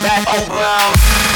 being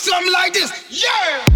Something like this. Yeah!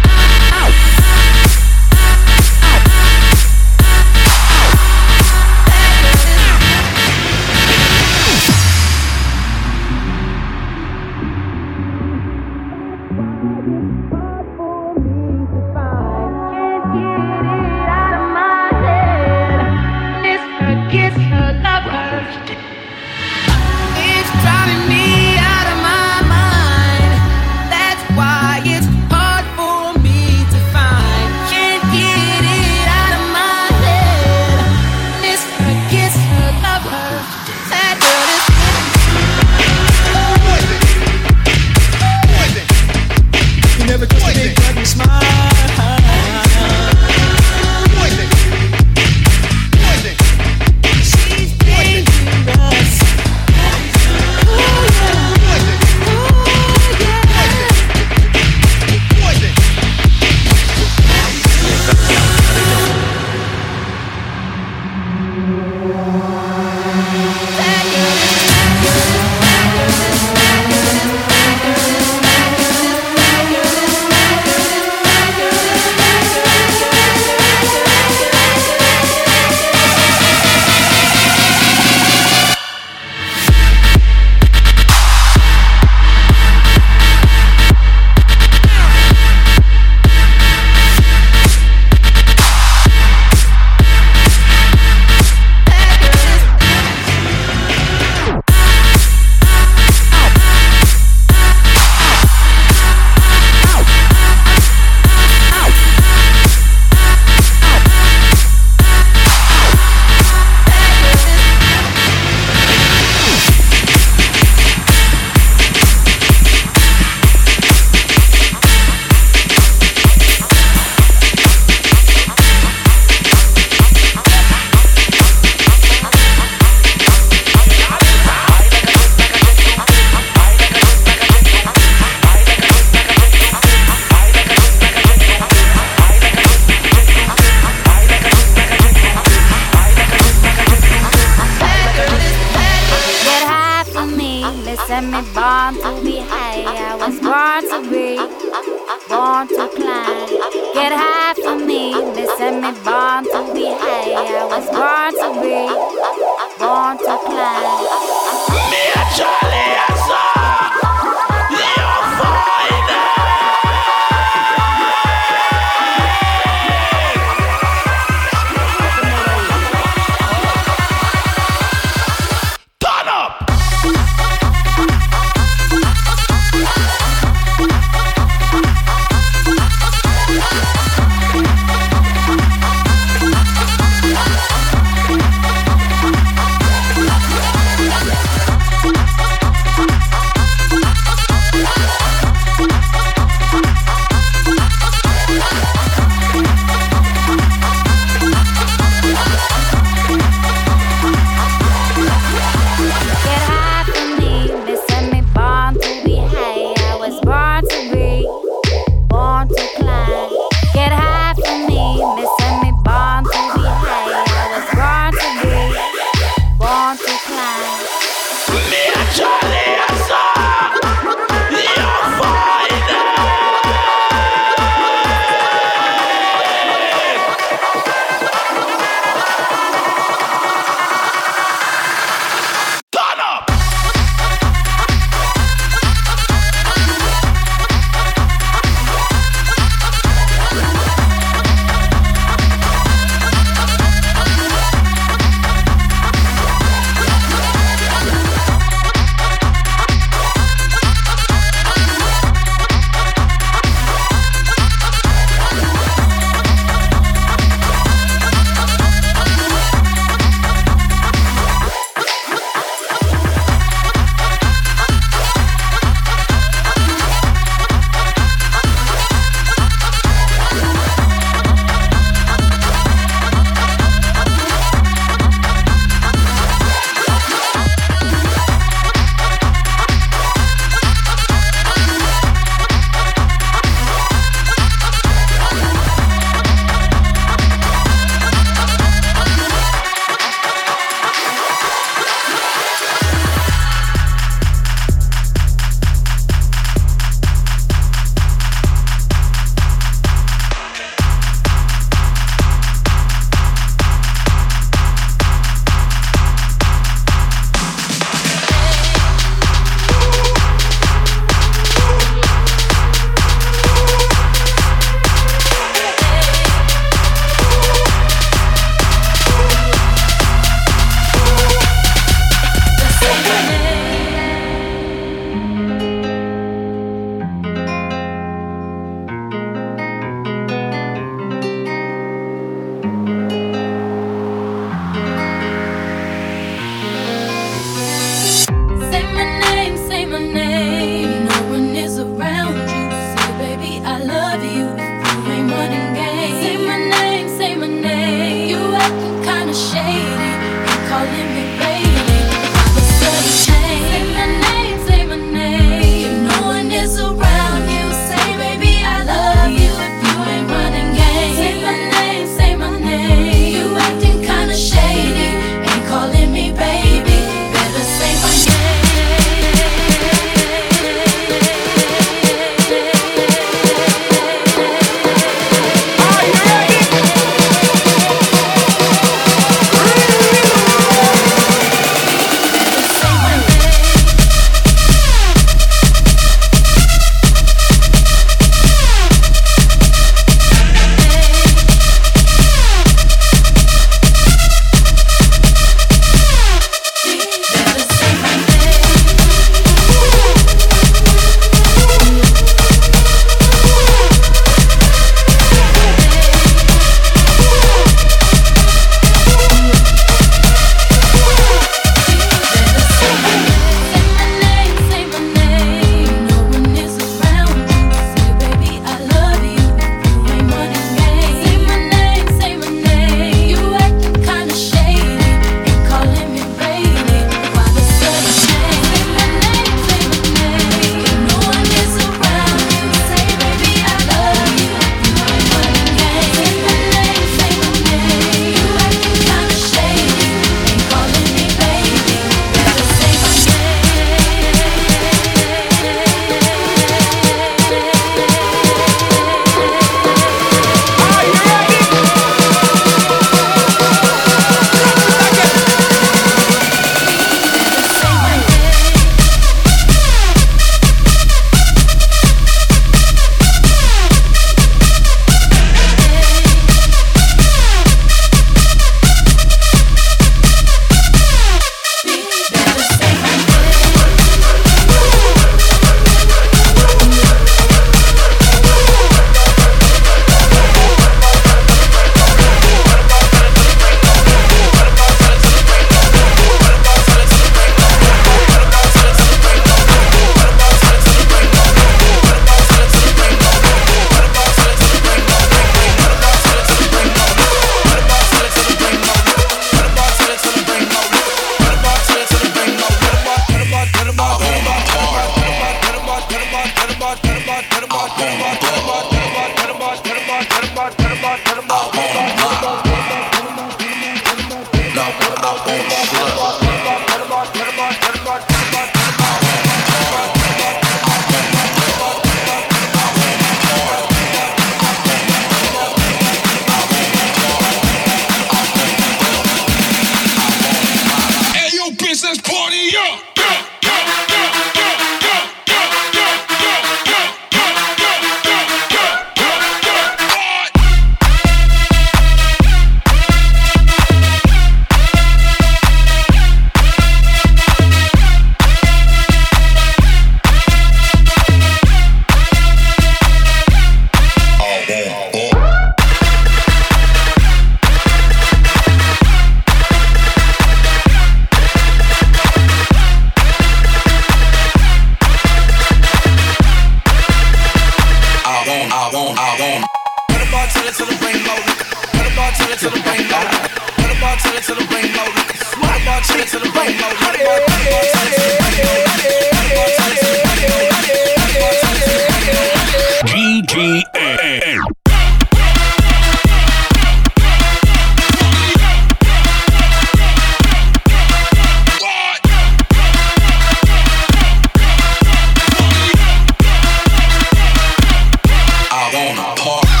apart.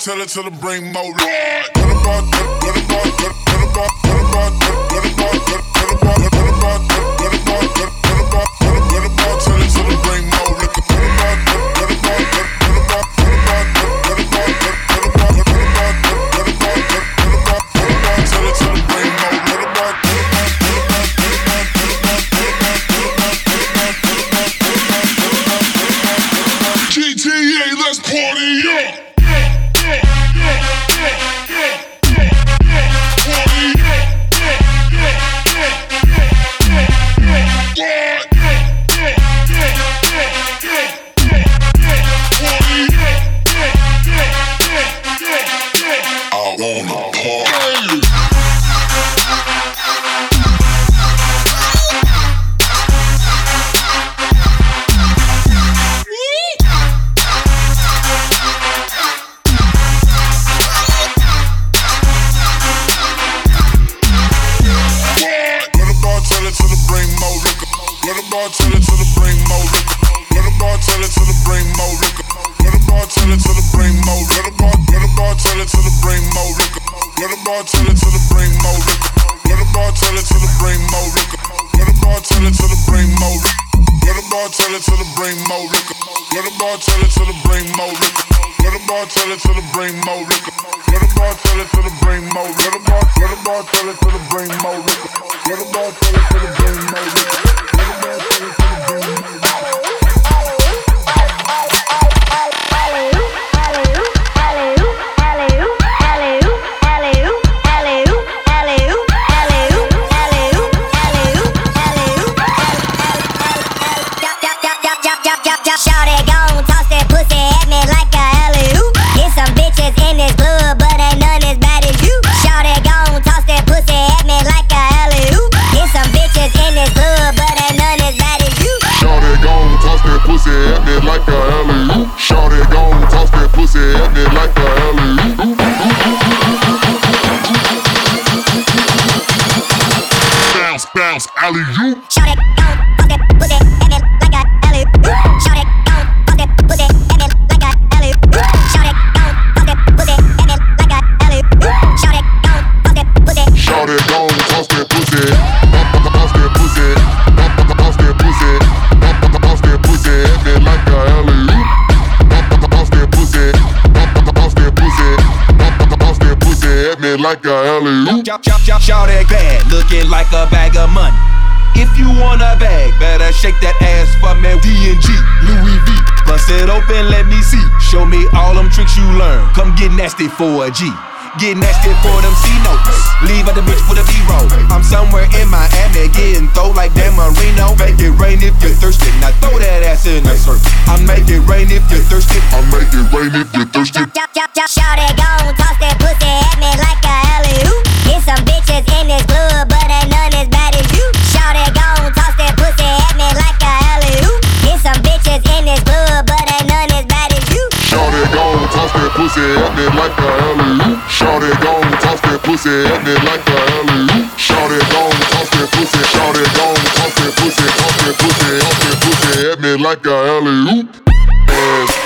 Tell it till it bring more. tell it to the bring more liquor. Let the bar tell it to the bring more. Let the bar, let the bar tell it to the bring more liquor. Let the bar tell it to the bring more liquor. Let the bar tell it to the bring more liquor. Shout that bad, looking like a bag of money. If you want a bag, better shake that ass for me. D&G, Louis V. Bust it open, let me see. Show me all them tricks you learn. Come get nasty for a G. Get nasty for them C notes. Leave at the bitch for the B roll. I'm somewhere in Miami getting throw like Dan Marino. Make it rain if you're thirsty. Now throw that ass in the surf. I make it rain if you're thirsty. I make it rain if you're thirsty. Shout it, gon' toss that gon' toss that pussy at me like a alley oop. Shorty gon' toss that pussy at me like a alley oop. Shorty gon' toss that pussy. Shorty gon' toss that pussy. Toss that pussy. Toss that pussy at me like a alley oop.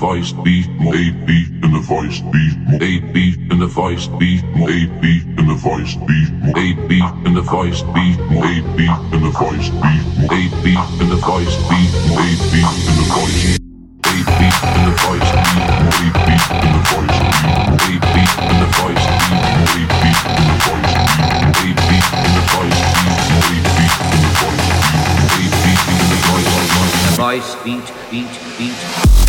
voice beat, a beat in the voice beat, a beat in the voice beat, a beat in the voice beat, a beat in the voice beat, a beat in the voice beat, a beat in the voice beat, a beat in the voice beat. A beat in the voice beat, a beat in the voice beat, a beat in the voice beat, a beat in the voice beat, a beat in the voice beat, a beat in the voice beat, a beat in the voice beat, voice beat, beat, beat.